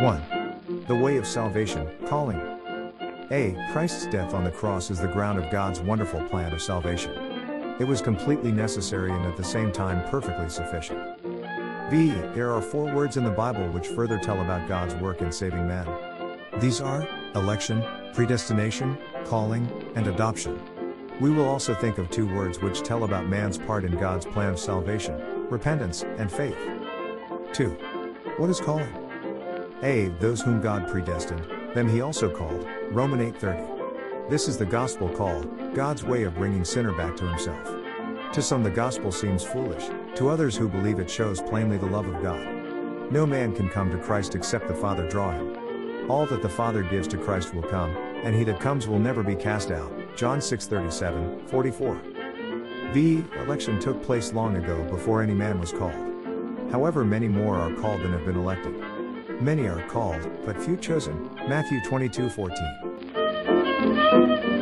1. The way of salvation, calling. A. Christ's death on the cross is the ground of God's wonderful plan of salvation. It was completely necessary and at the same time perfectly sufficient. B. There are four words in the Bible which further tell about God's work in saving men. These are election, predestination, calling, and adoption. We will also think of two words which tell about man's part in God's plan of salvation repentance and faith. 2. What is calling? A. Those whom God predestined, them he also called. Roman 8:30. This is the gospel call, God's way of bringing sinner back to himself. To some the gospel seems foolish, to others who believe it shows plainly the love of God. No man can come to Christ except the Father draw him. All that the Father gives to Christ will come, and he that comes will never be cast out. John 6:37, 44. The election took place long ago before any man was called. However, many more are called than have been elected. Many are called, but few chosen. Matthew 22:14.